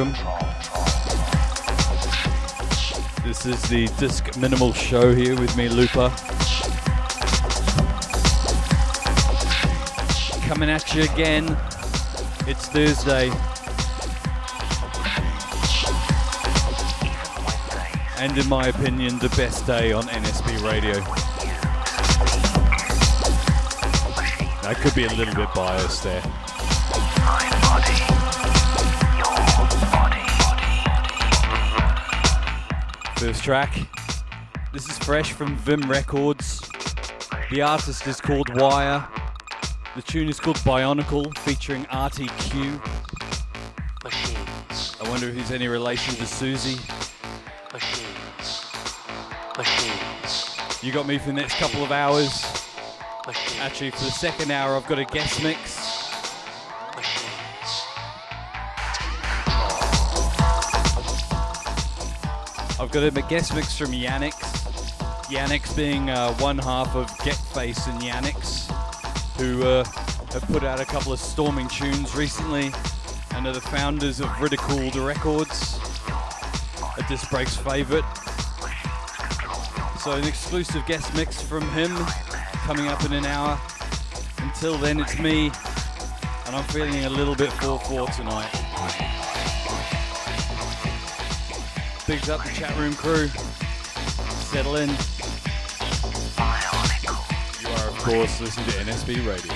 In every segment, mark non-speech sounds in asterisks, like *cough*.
Welcome. This is the Disc Minimal Show here with me, Looper. Coming at you again. It's Thursday, and in my opinion, the best day on NSB radio. I could be a little bit biased there. First track. This is fresh from Vim Records. The artist is called Wire. The tune is called Bionicle, featuring RTQ. Machines. I wonder if he's any relation to Susie. Machines. Machines. You got me for the next couple of hours. Machines. Actually, for the second hour, I've got a guest mix. Got a guest mix from Yannick. Yannick's being uh, one half of Get Face and Yannick's, who uh, have put out a couple of storming tunes recently and are the founders of Ridiculed Records, a Disc Breaks favourite. So, an exclusive guest mix from him coming up in an hour. Until then, it's me, and I'm feeling a little bit 4 4 tonight. Bigs up the chat room crew. Settle in. You are, of course, listening to NSB Radio.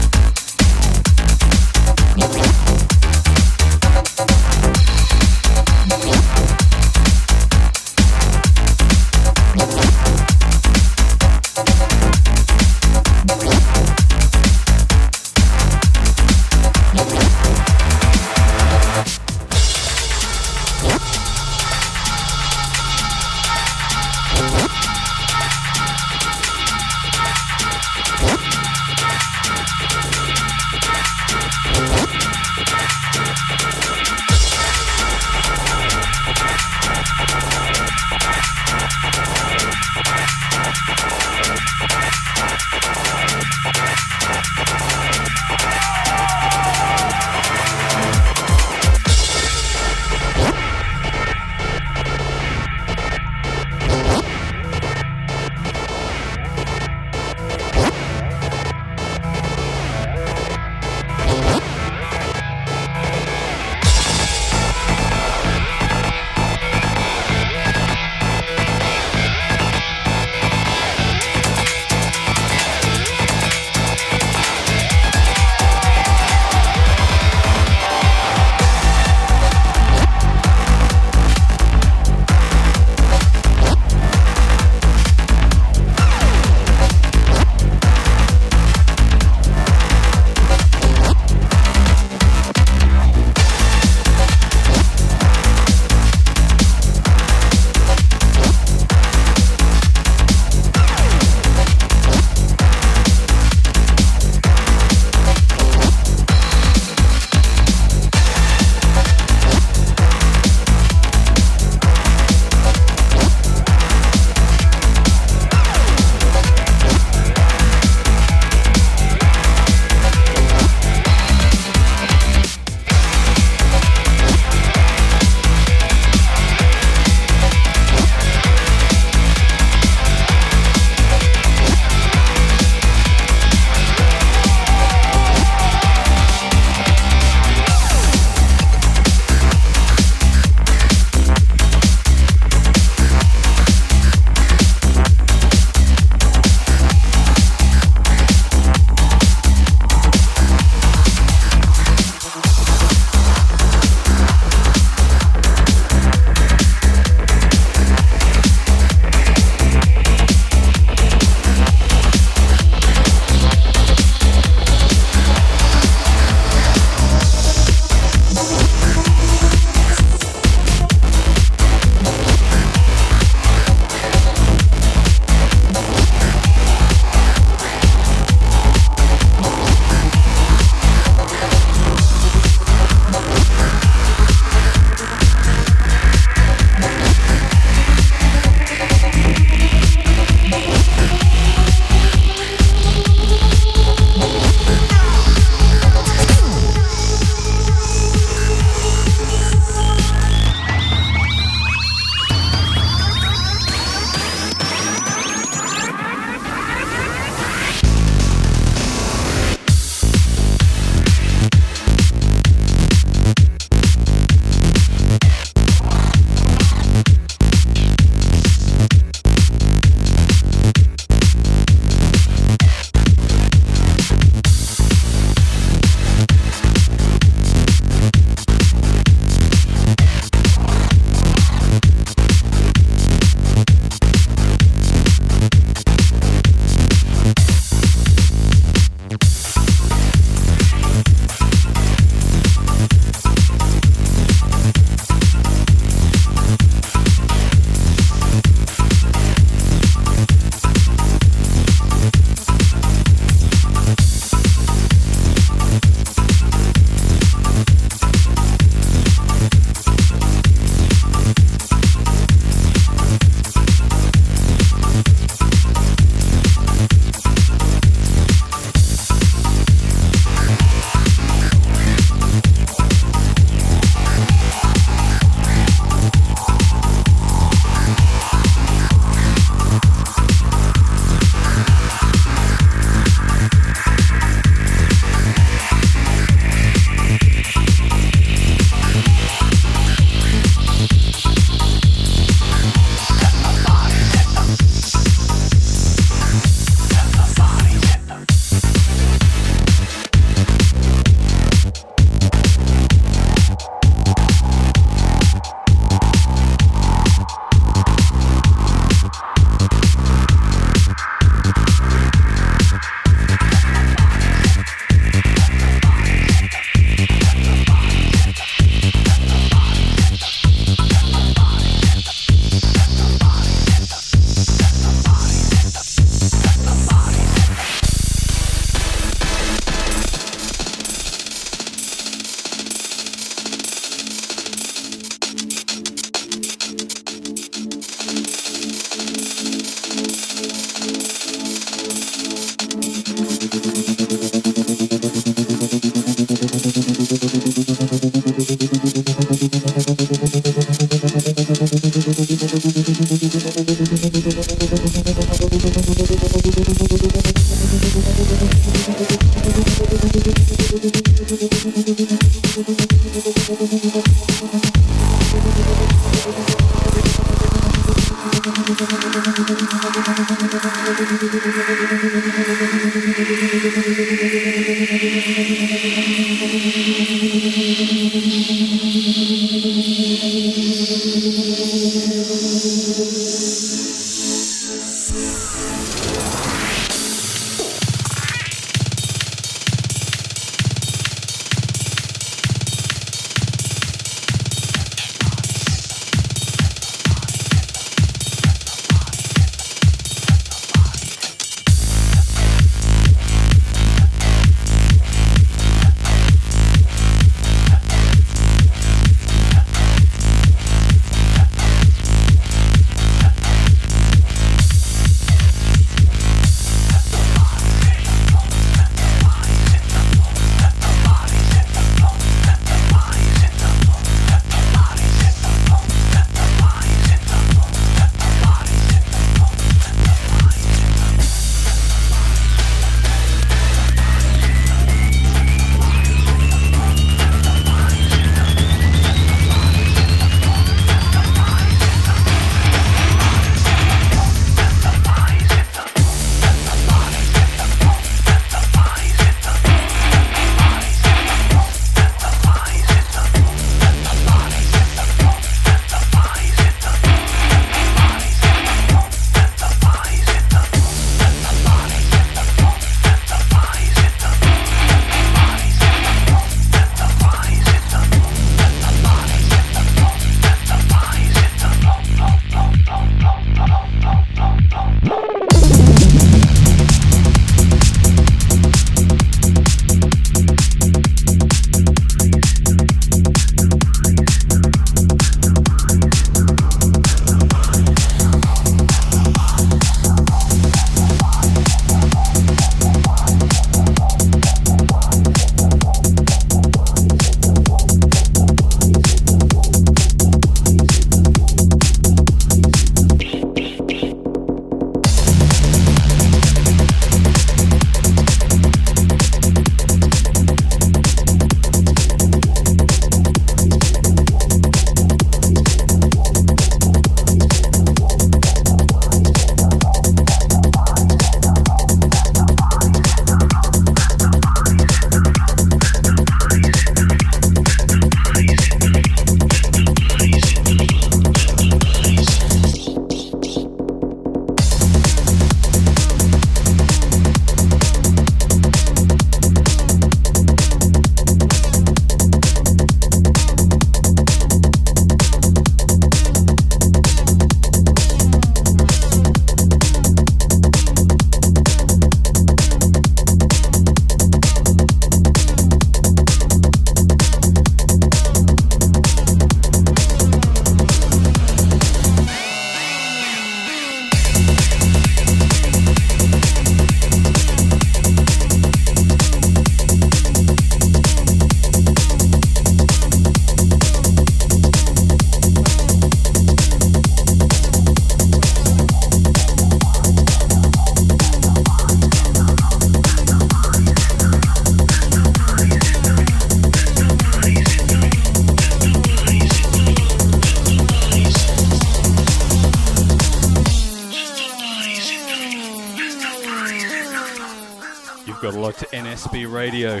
NSB Radio.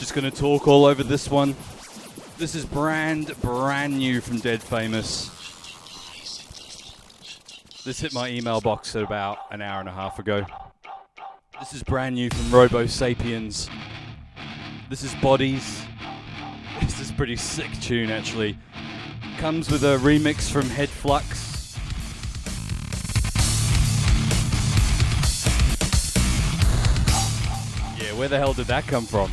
Just going to talk all over this one. This is brand, brand new from Dead Famous. This hit my email box at about an hour and a half ago. This is brand new from Robo Sapiens. This is Bodies. This is pretty sick tune, actually. Comes with a remix from Head Flux. Where the hell did that come from?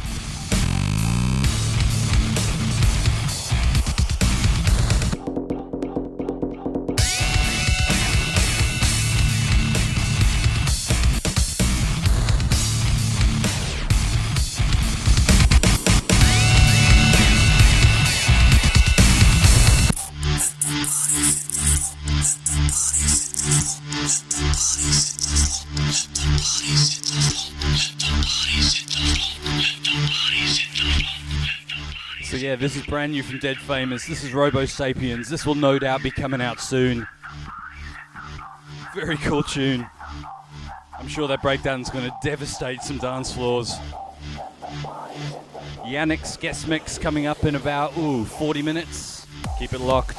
Yeah, this is brand new from Dead Famous. This is Robo Sapiens. This will no doubt be coming out soon. Very cool tune. I'm sure that breakdown's going to devastate some dance floors. Yannick's guest mix coming up in about ooh 40 minutes. Keep it locked.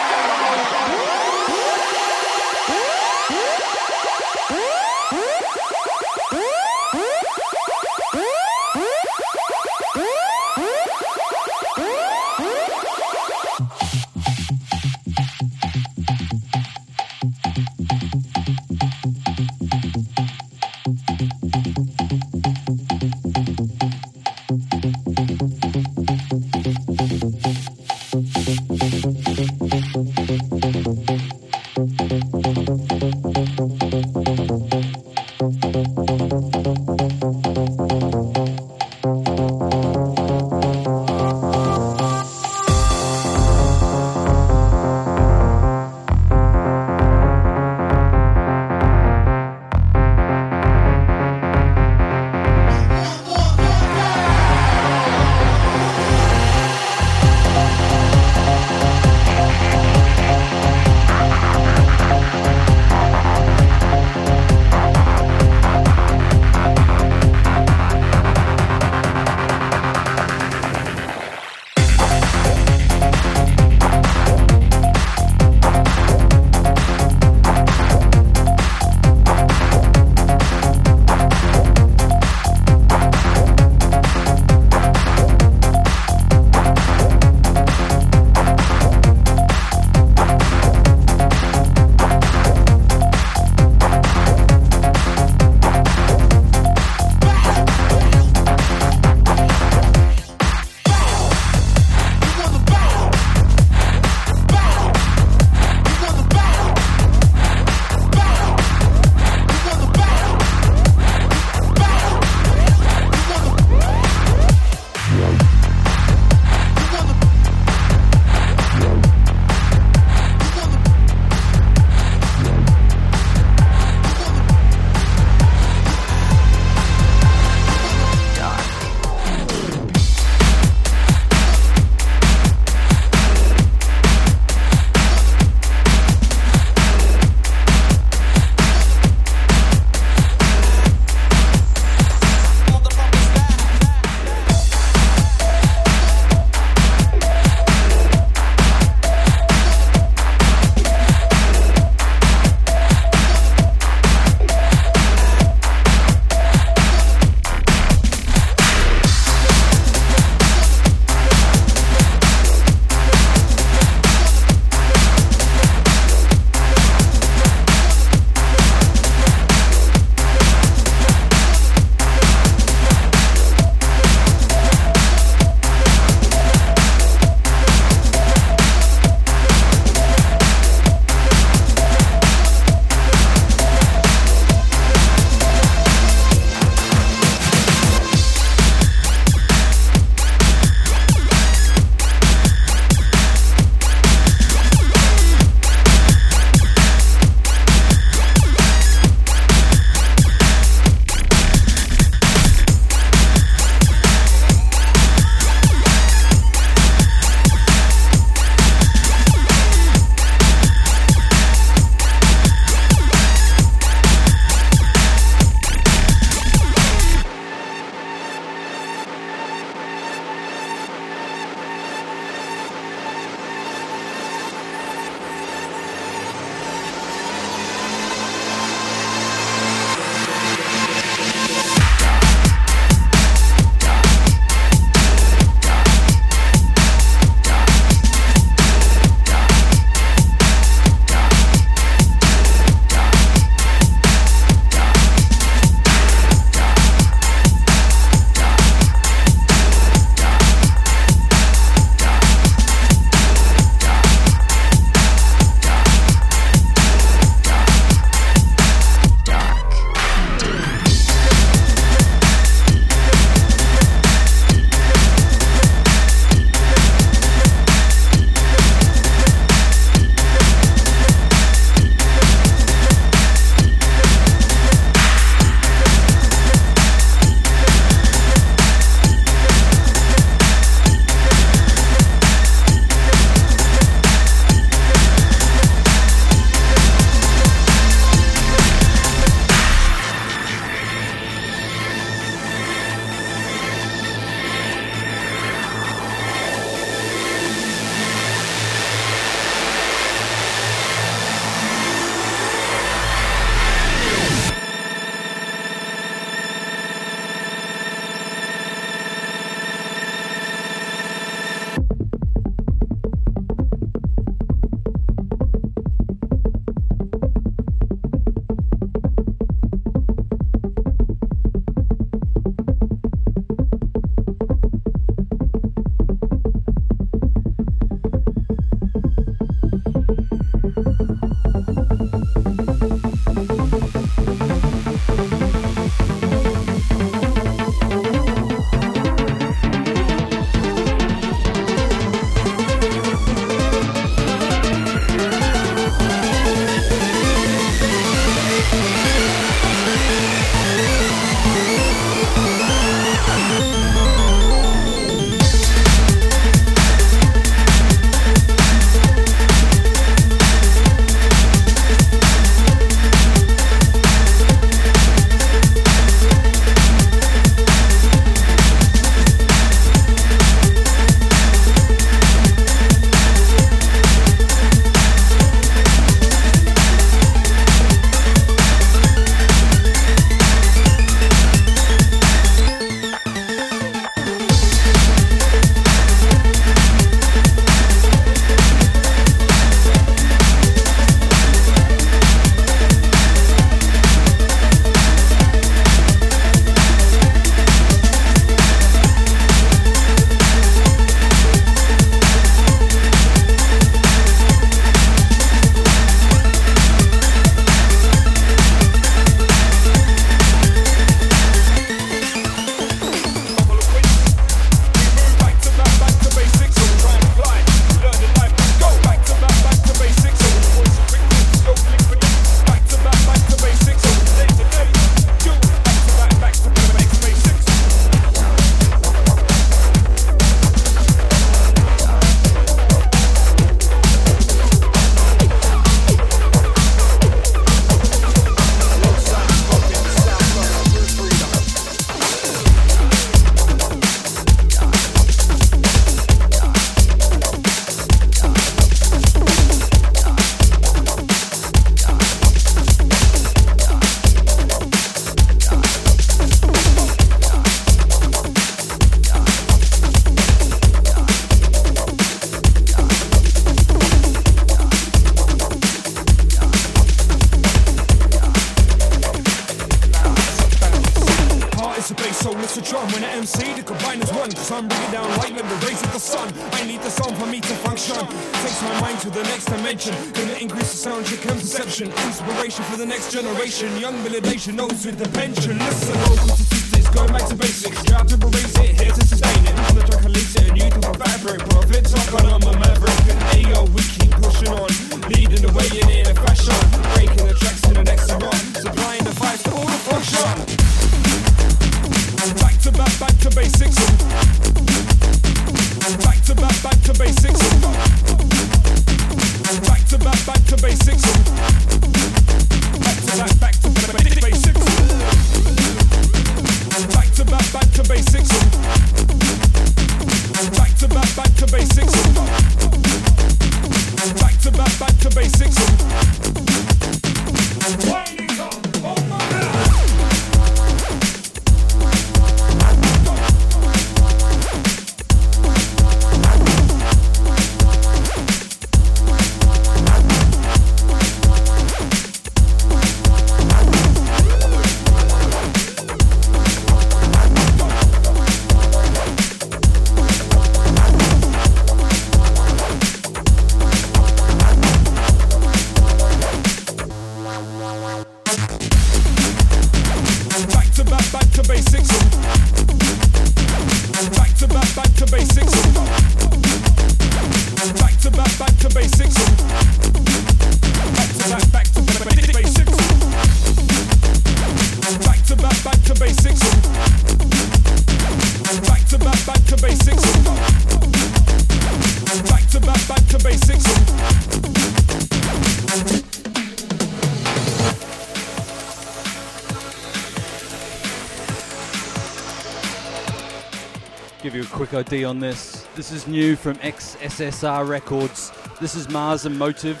On this. This is new from XSSR Records. This is Mars and Motive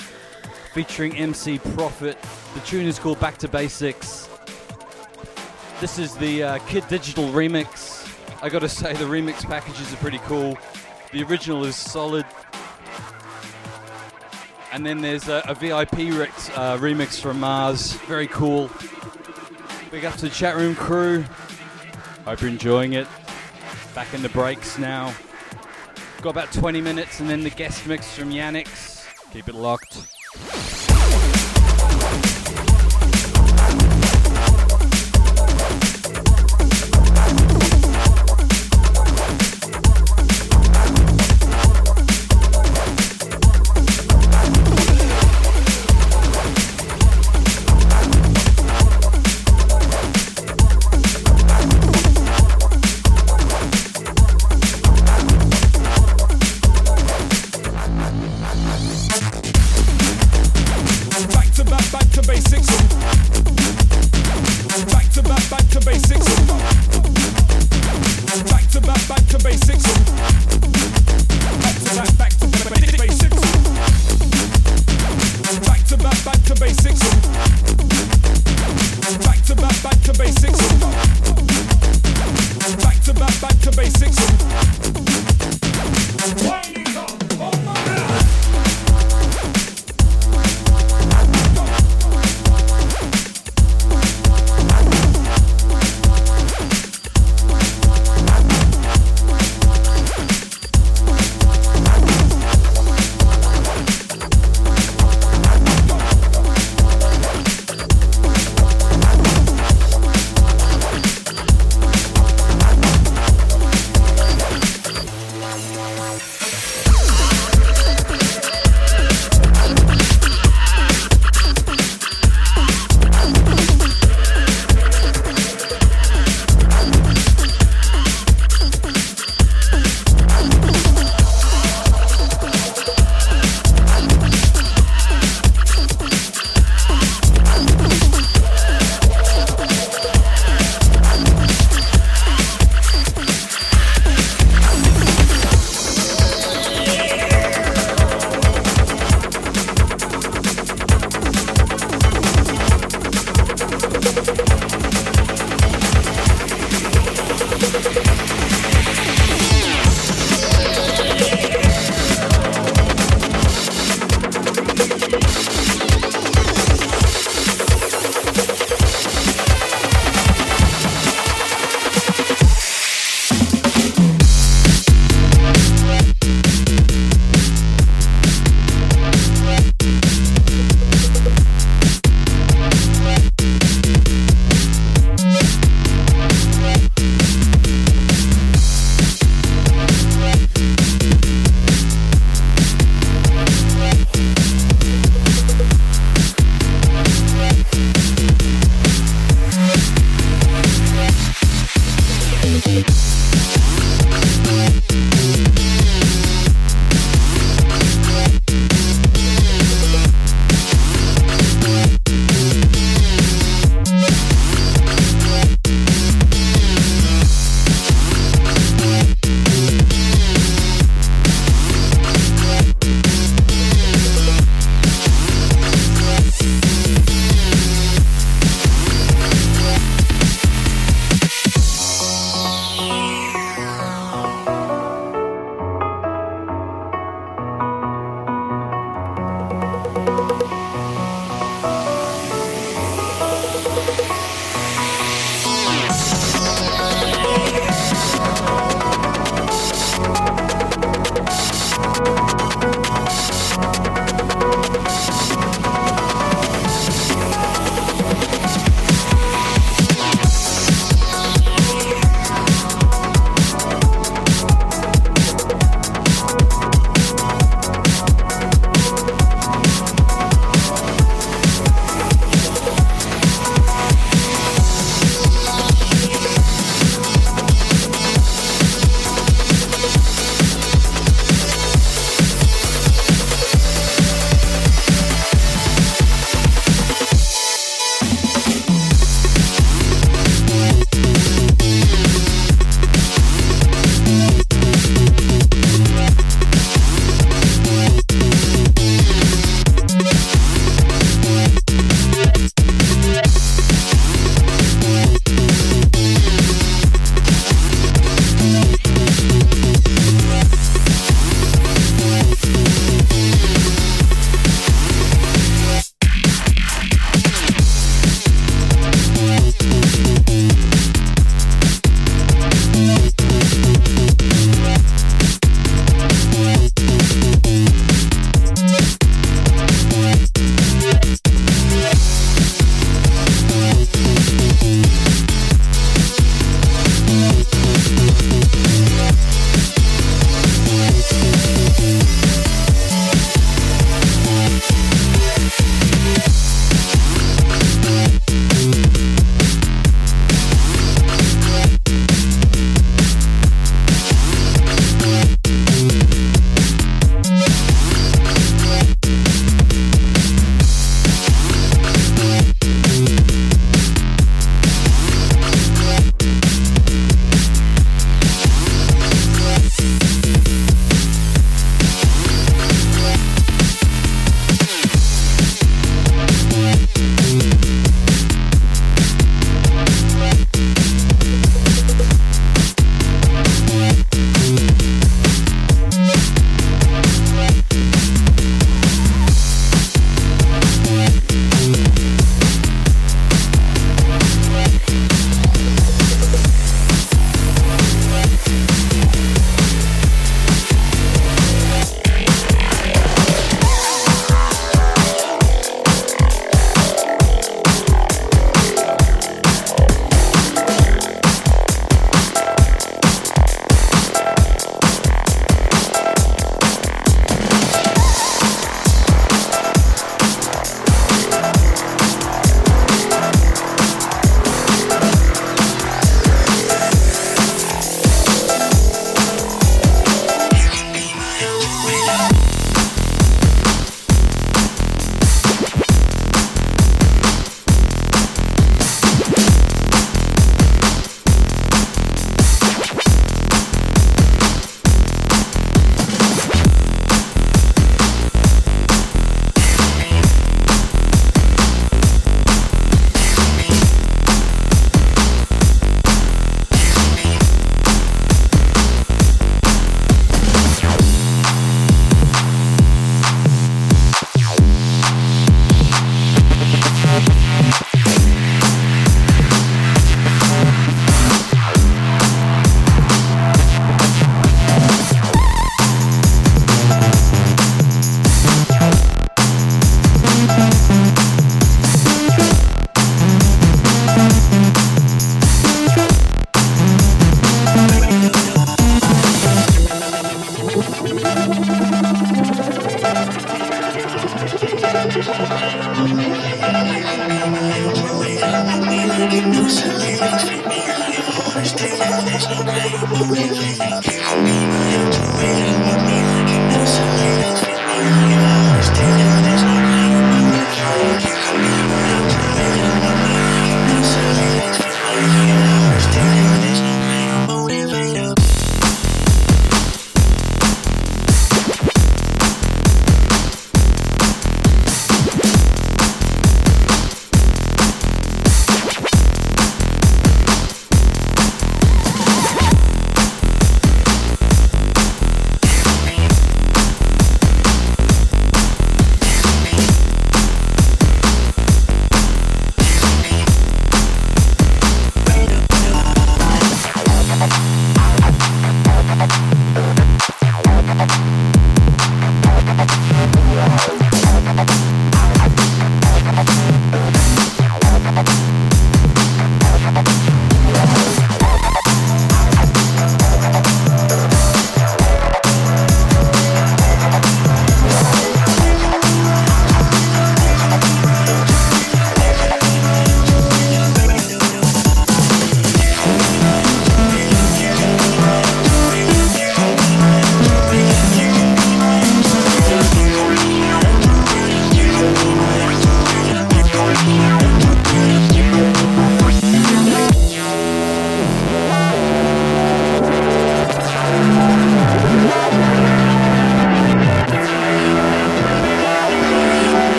featuring MC Profit. The tune is called Back to Basics. This is the uh, Kid Digital remix. I gotta say, the remix packages are pretty cool. The original is solid. And then there's a, a VIP Rex, uh, remix from Mars. Very cool. Big up to the chat room crew. Hope you're enjoying it. Back in the breaks now. Got about 20 minutes and then the guest mix from Yannick's. Keep it locked.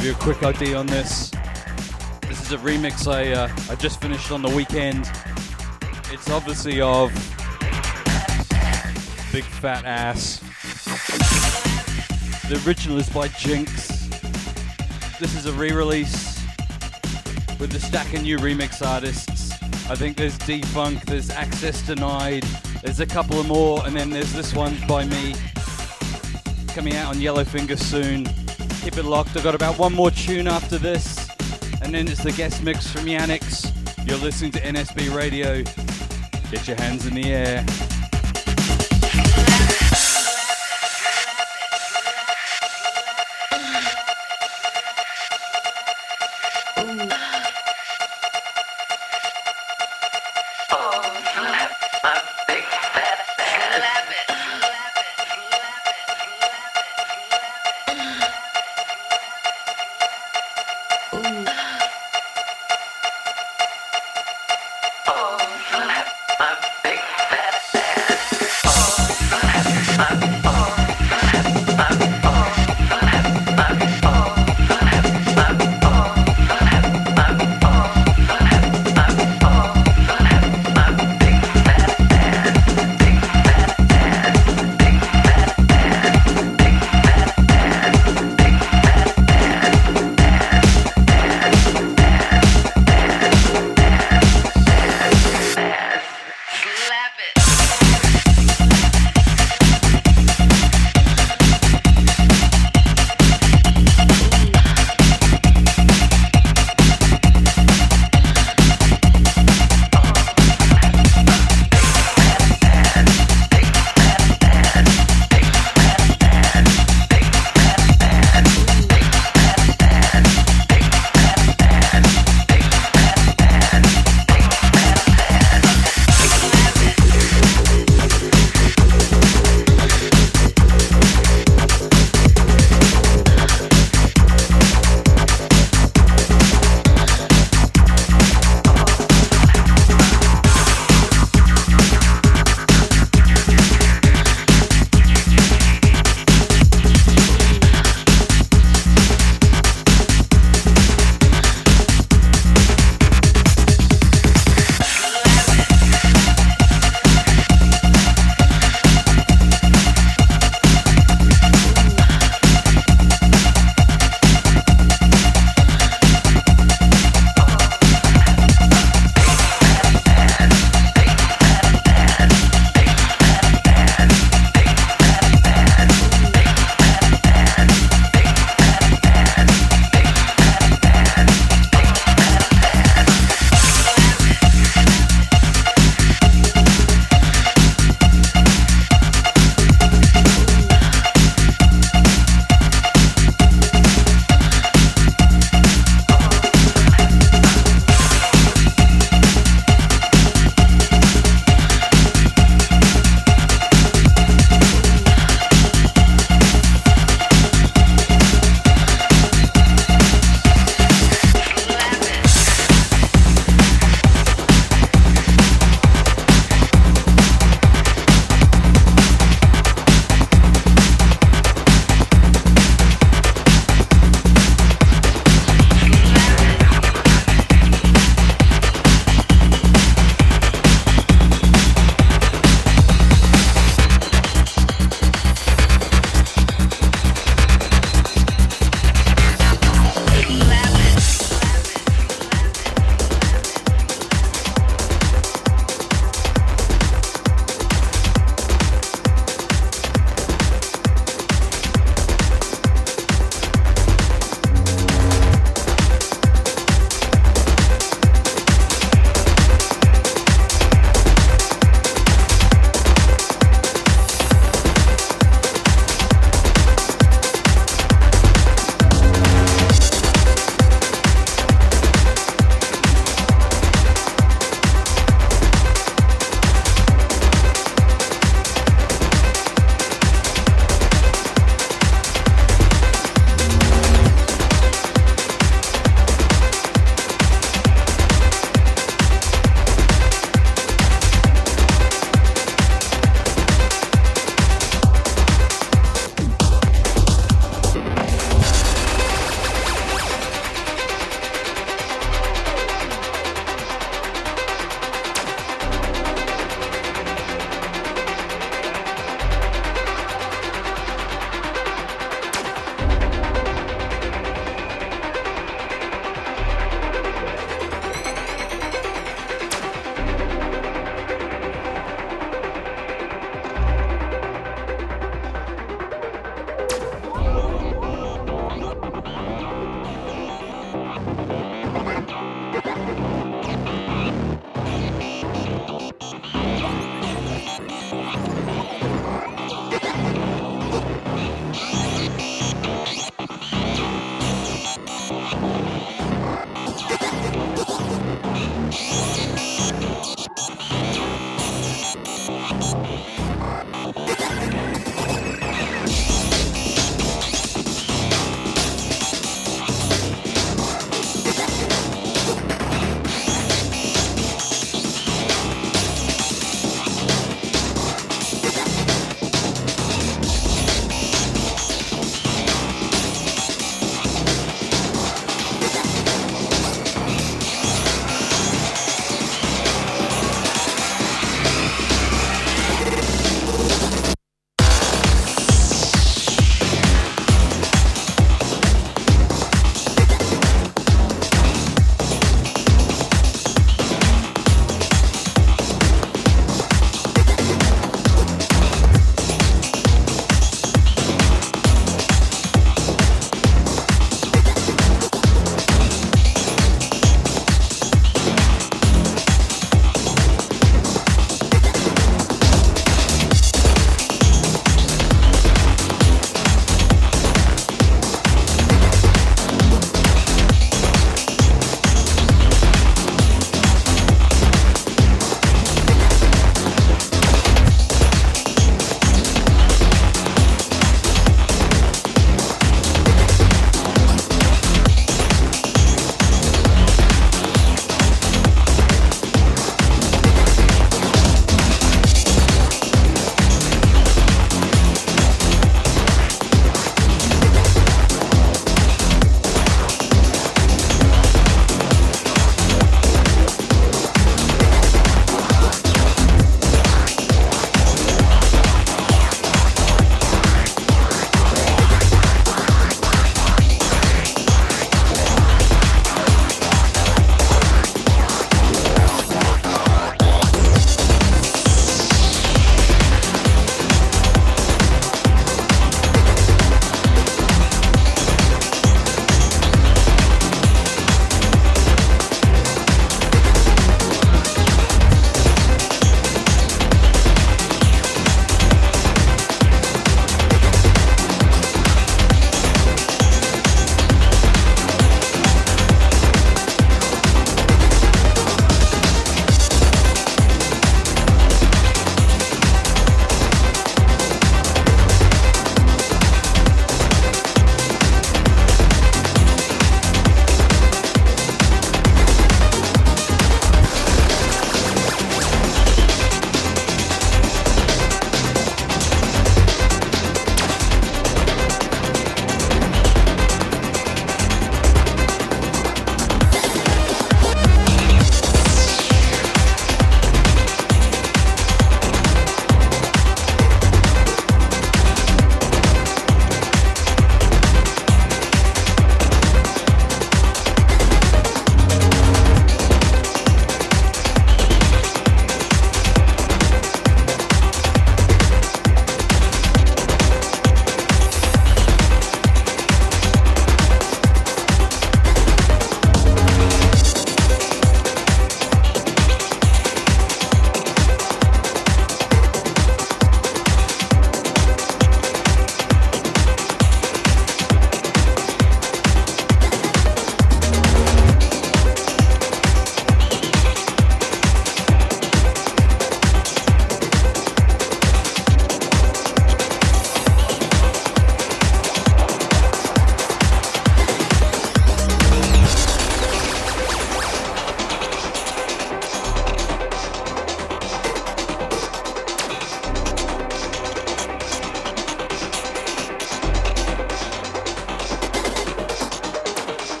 Give you a quick ID on this. This is a remix I uh, I just finished on the weekend. It's obviously of Big Fat Ass. The original is by Jinx. This is a re-release with a stack of new remix artists. I think there's Defunk, there's Access Denied, there's a couple of more, and then there's this one by me coming out on Yellowfinger soon. Keep it locked. I've got about one more tune after this, and then it's the guest mix from Yanix. You're listening to NSB Radio. Get your hands in the air.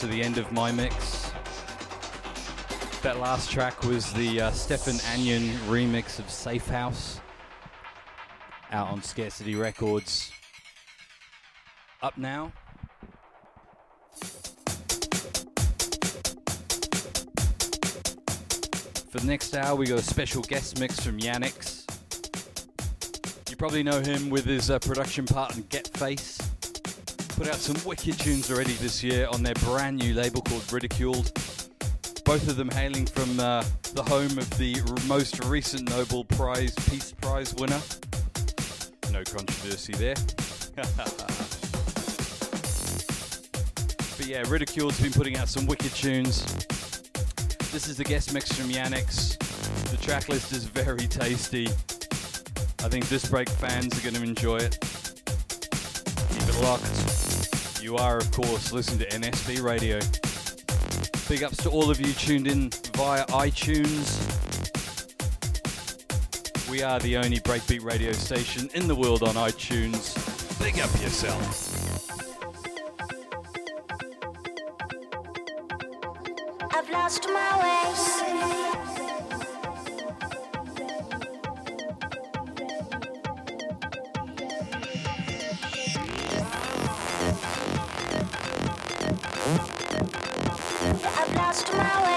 To the end of my mix. That last track was the uh, Stefan Anion remix of Safe House out on Scarcity Records. Up now. For the next hour, we got a special guest mix from Yanix. You probably know him with his uh, production partner Get Face. Put out some wicked tunes already this year on their brand new label called Ridiculed. Both of them hailing from uh, the home of the most recent Nobel Prize Peace Prize winner. No controversy there. *laughs* but yeah, Ridiculed's been putting out some wicked tunes. This is the guest mix from Yanix. The track list is very tasty. I think Disc Break fans are going to enjoy it. Keep it locked. You are, of course, listening to NSB Radio. Big ups to all of you tuned in via iTunes. We are the only breakbeat radio station in the world on iTunes. Big up yourself. I've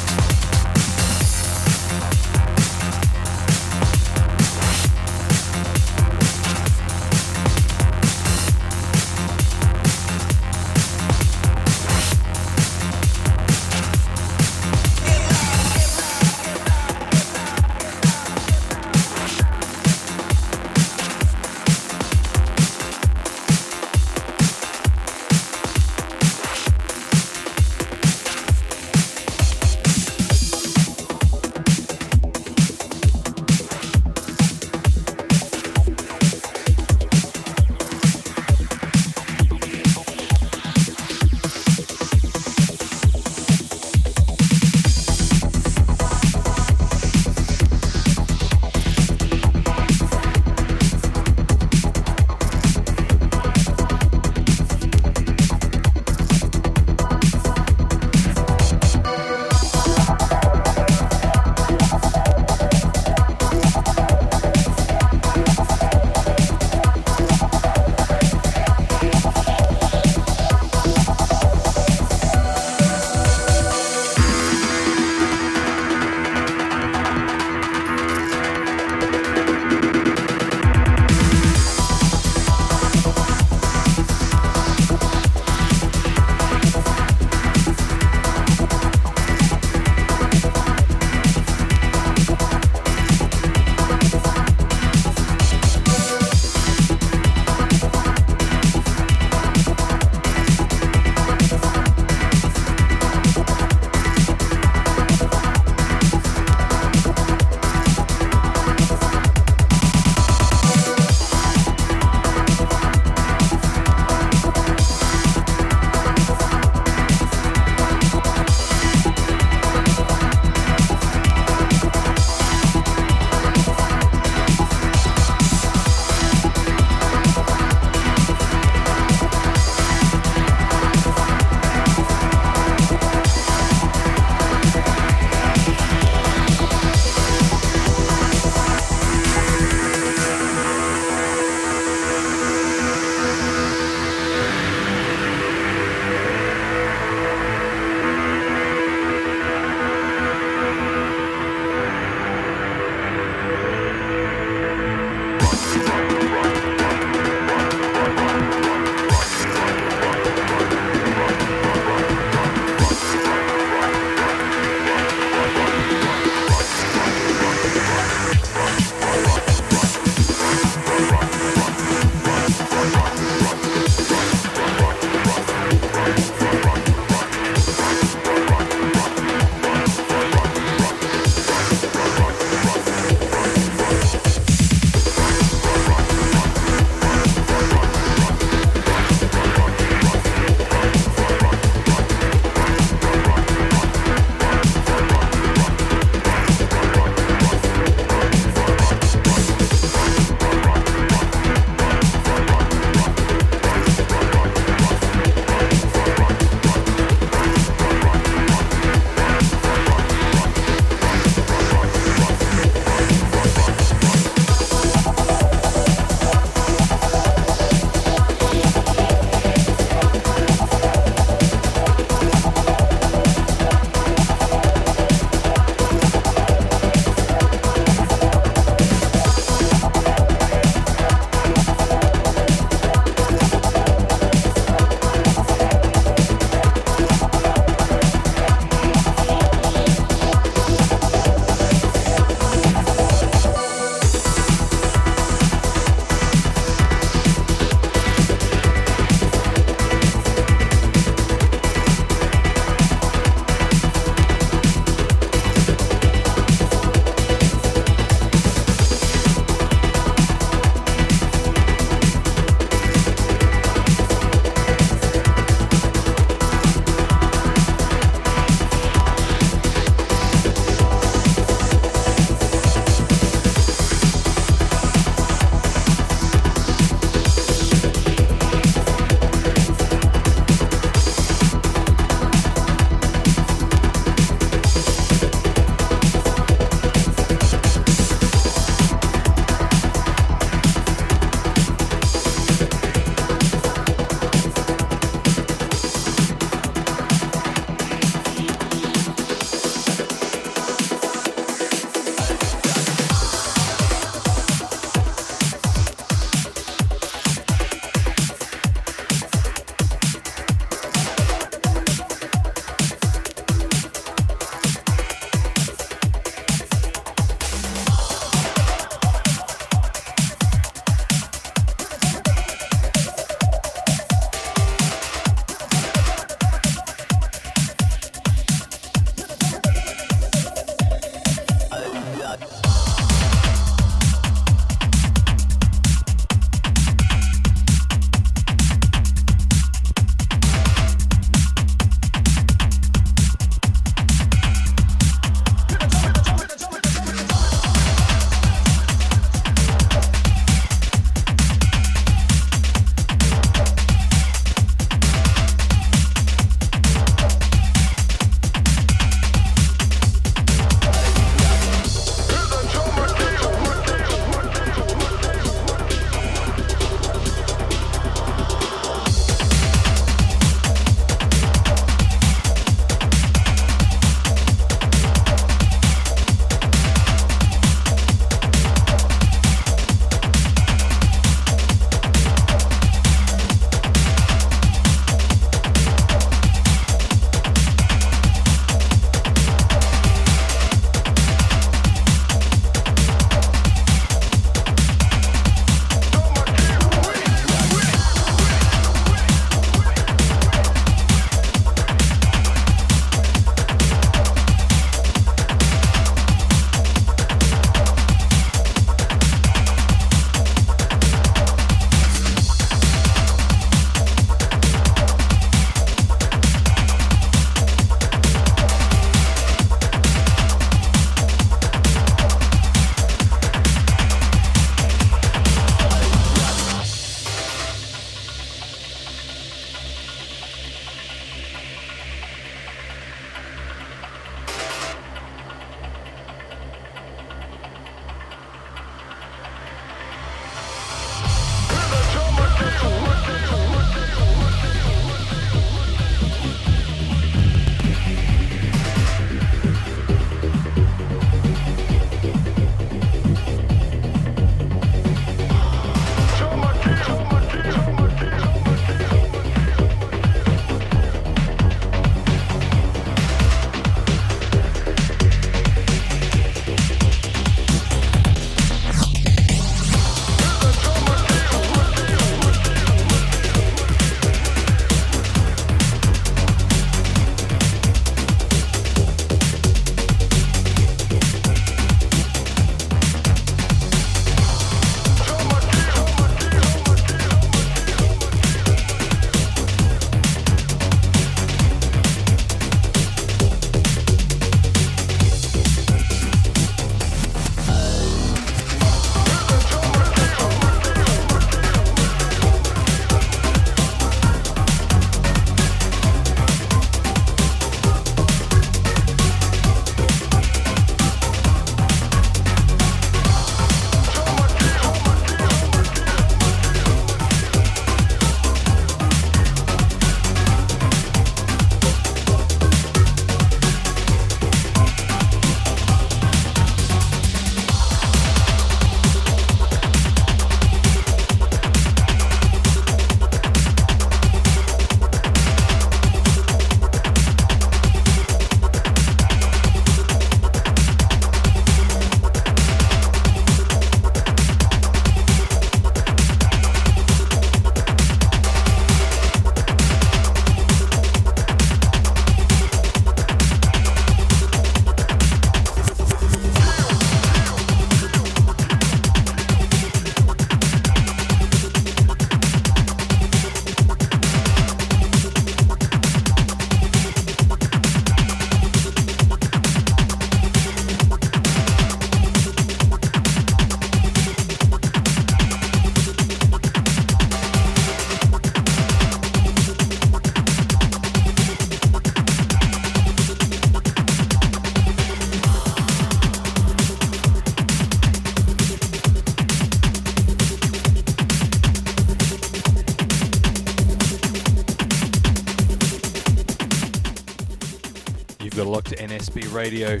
Radio.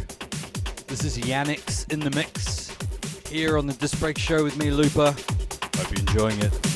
This is Yannix in the mix here on the Disc Break Show with me, Looper. Hope you're enjoying it.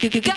Got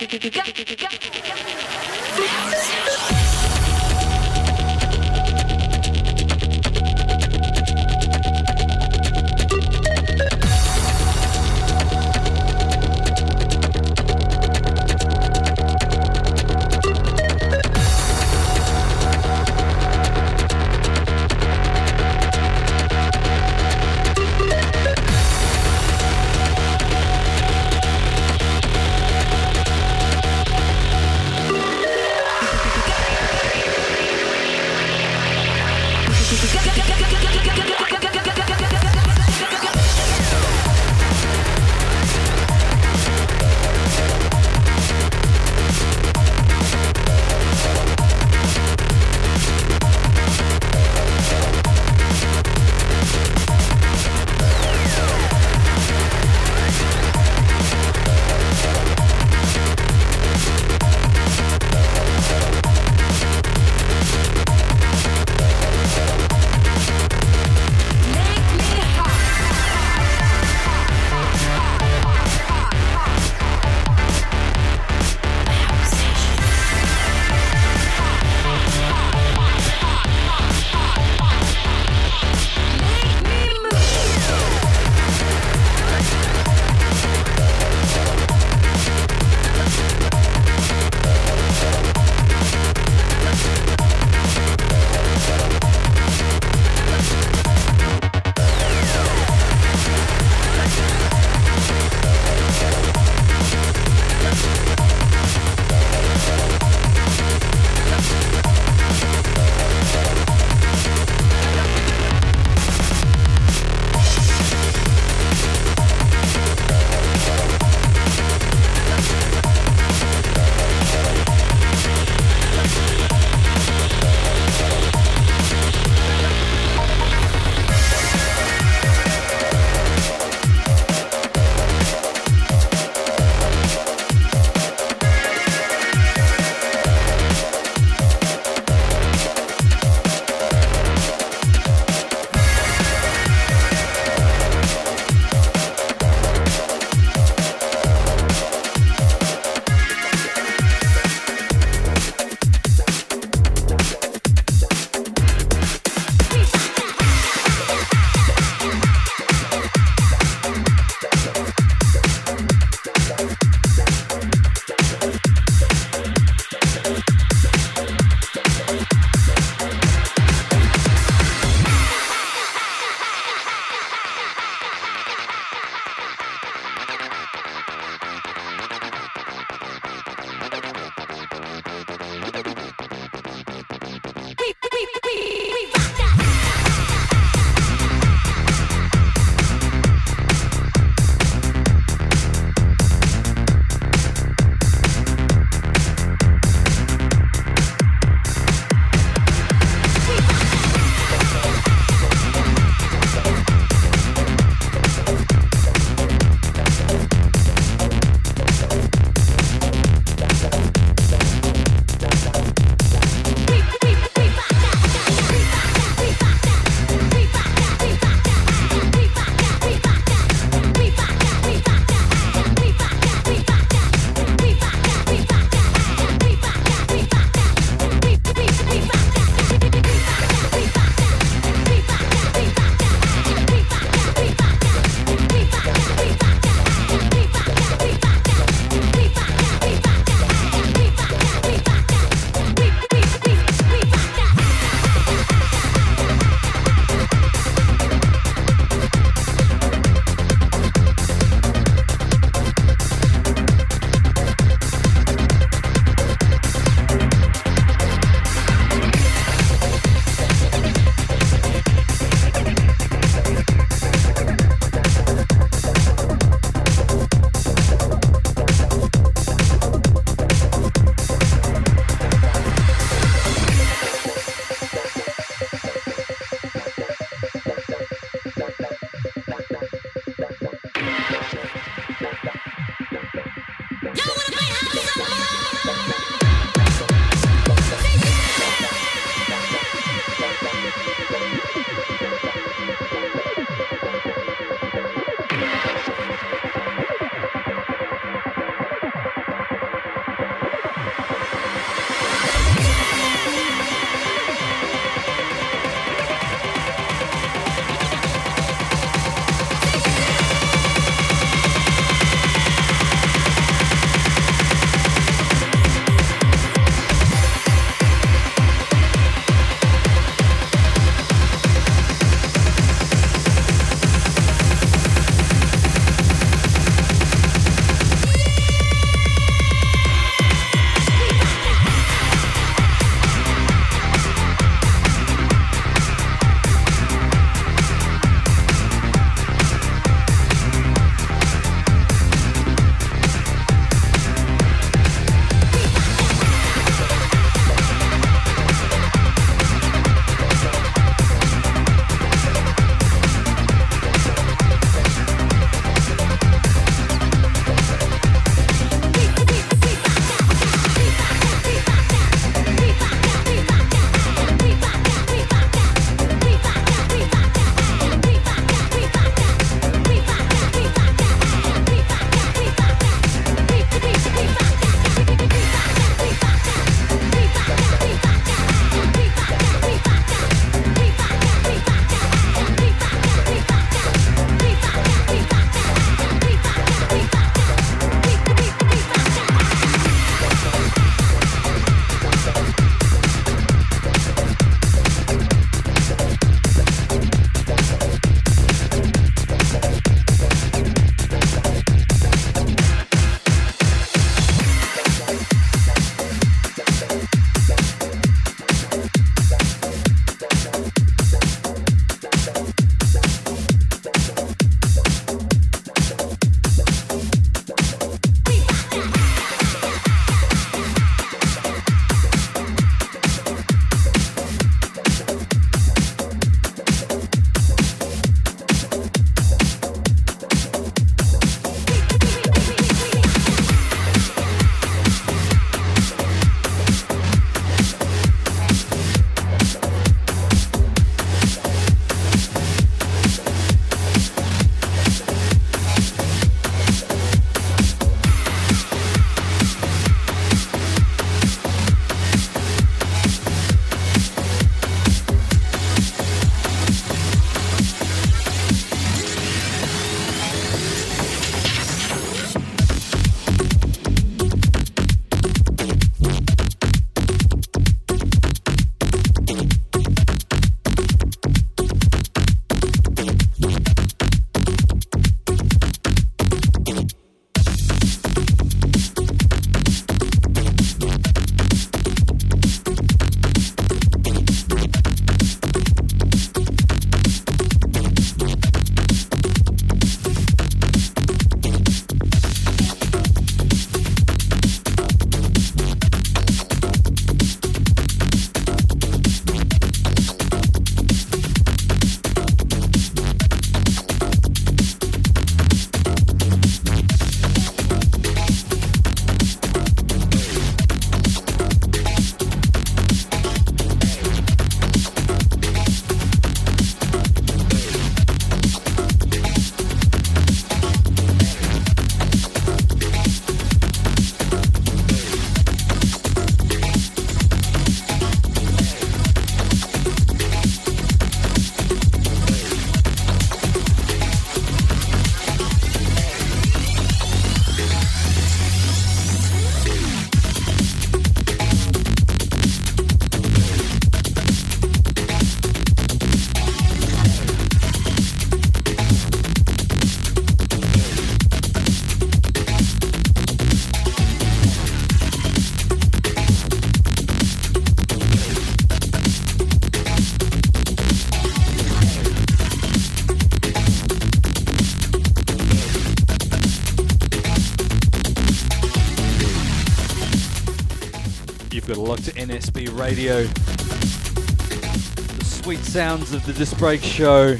NSB Radio. The sweet sounds of the Disc Break Show,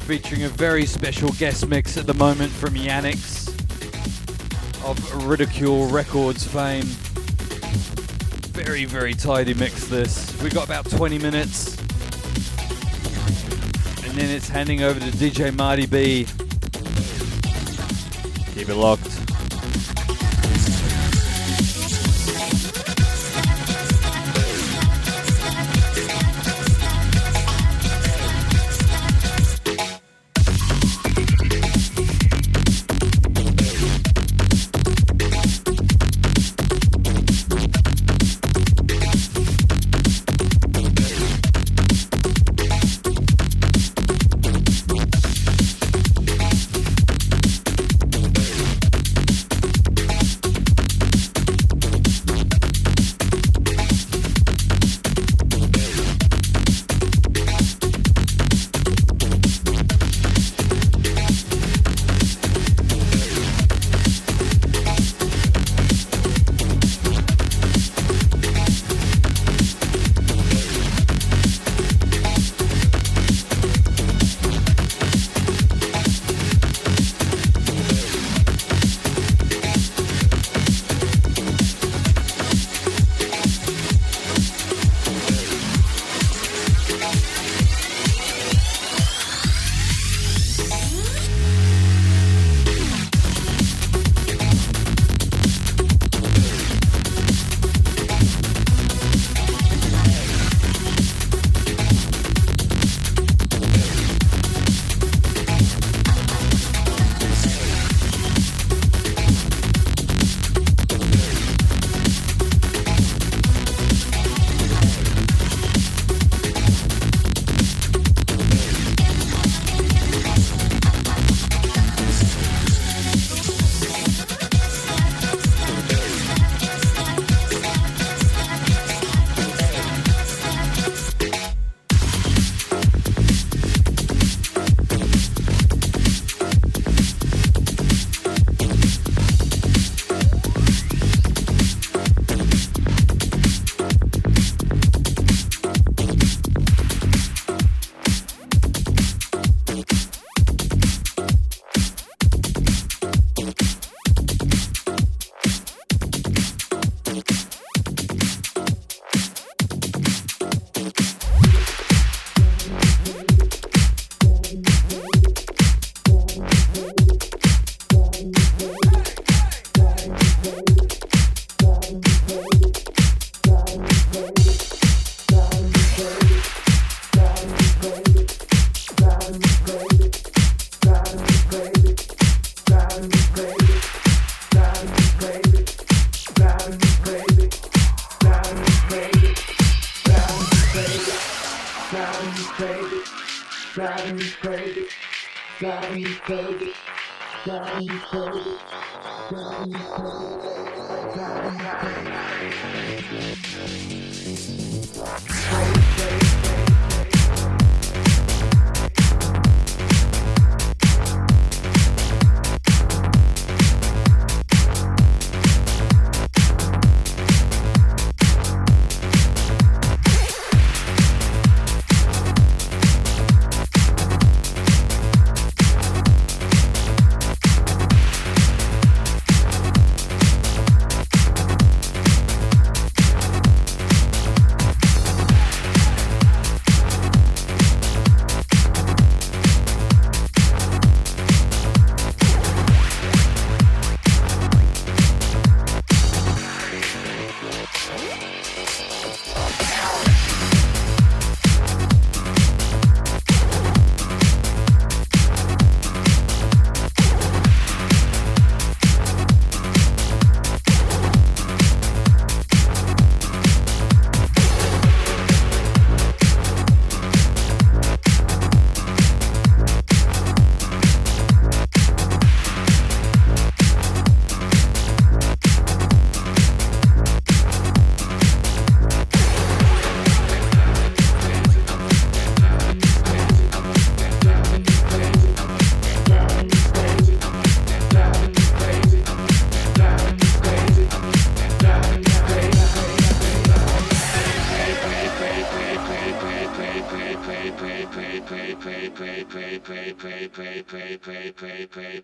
featuring a very special guest mix at the moment from Yannix of Ridicule Records fame. Very, very tidy mix this. We got about 20 minutes. And then it's handing over to DJ Marty B. Keep it locked.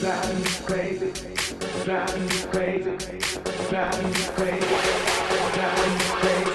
driving me crazy, driving me crazy, driving me crazy, driving me crazy.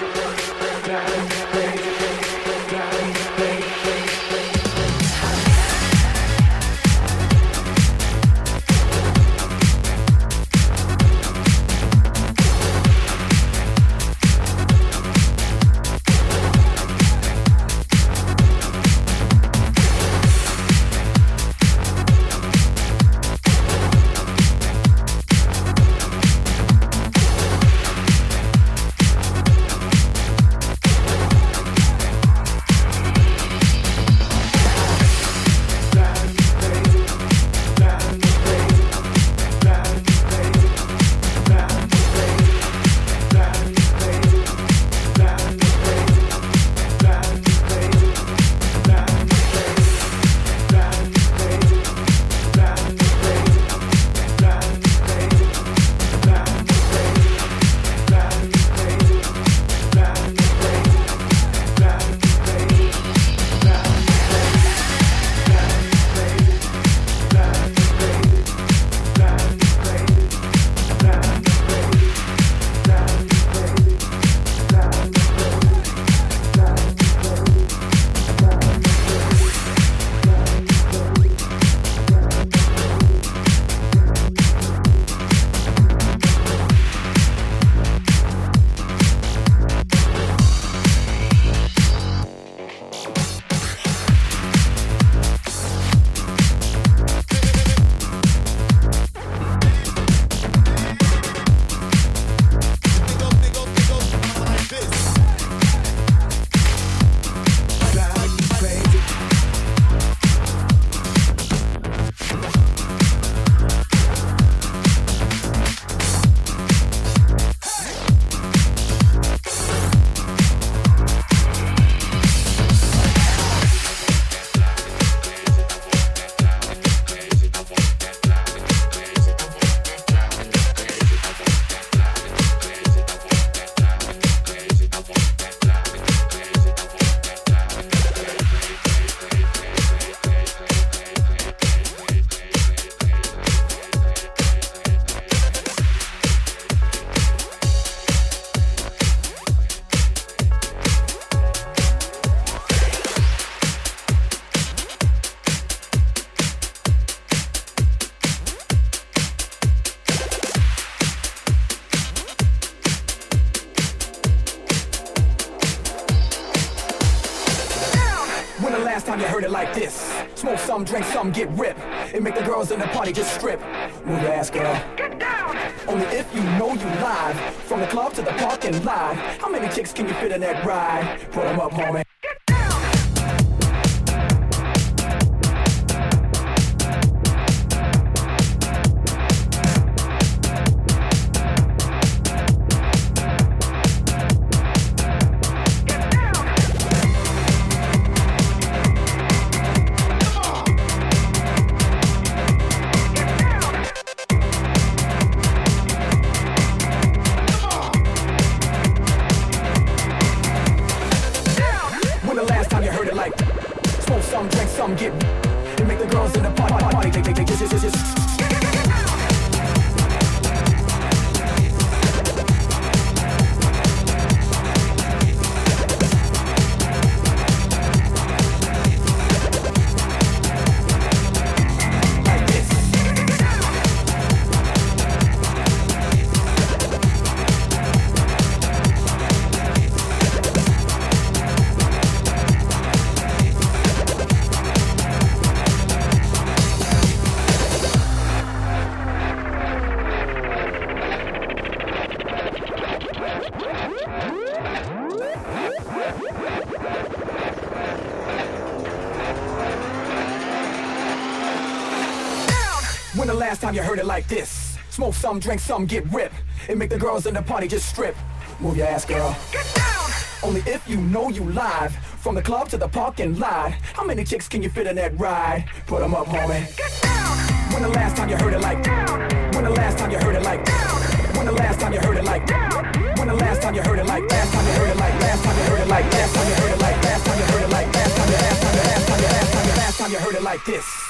It like this. Smoke some, drink some, get ripped. and make the girls in the party just strip. Move your ass, girl. Get down! Only if you know you live. From the club to the parking lot. How many chicks can you fit in that ride? Put them up, homie. Get down! When the last time you heard it like down? When the last time you heard it like down? When the last time you heard it like down? When the last time you heard it like last time you heard it like last time you heard it like last time you heard it like last time you heard it like last time you last time you last time you heard it like this.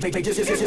They, they just, just, just, just.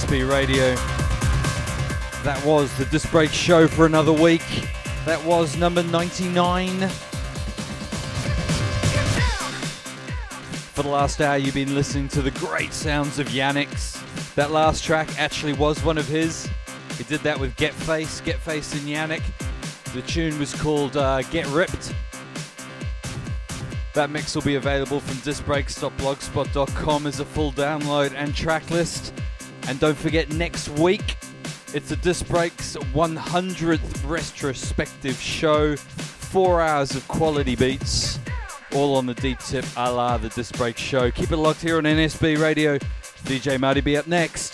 NSB Radio. That was the Disc Break Show for another week. That was number 99. For the last hour, you've been listening to the great sounds of Yannick's. That last track actually was one of his. He did that with Get Face, Get Face and Yannick. The tune was called uh, Get Ripped. That mix will be available from discbreaks.blogspot.com as a full download and track list. And don't forget, next week it's the Disc Breaks 100th retrospective show. Four hours of quality beats, all on the deep tip a la the Disc Break show. Keep it locked here on NSB Radio. DJ Marty be up next.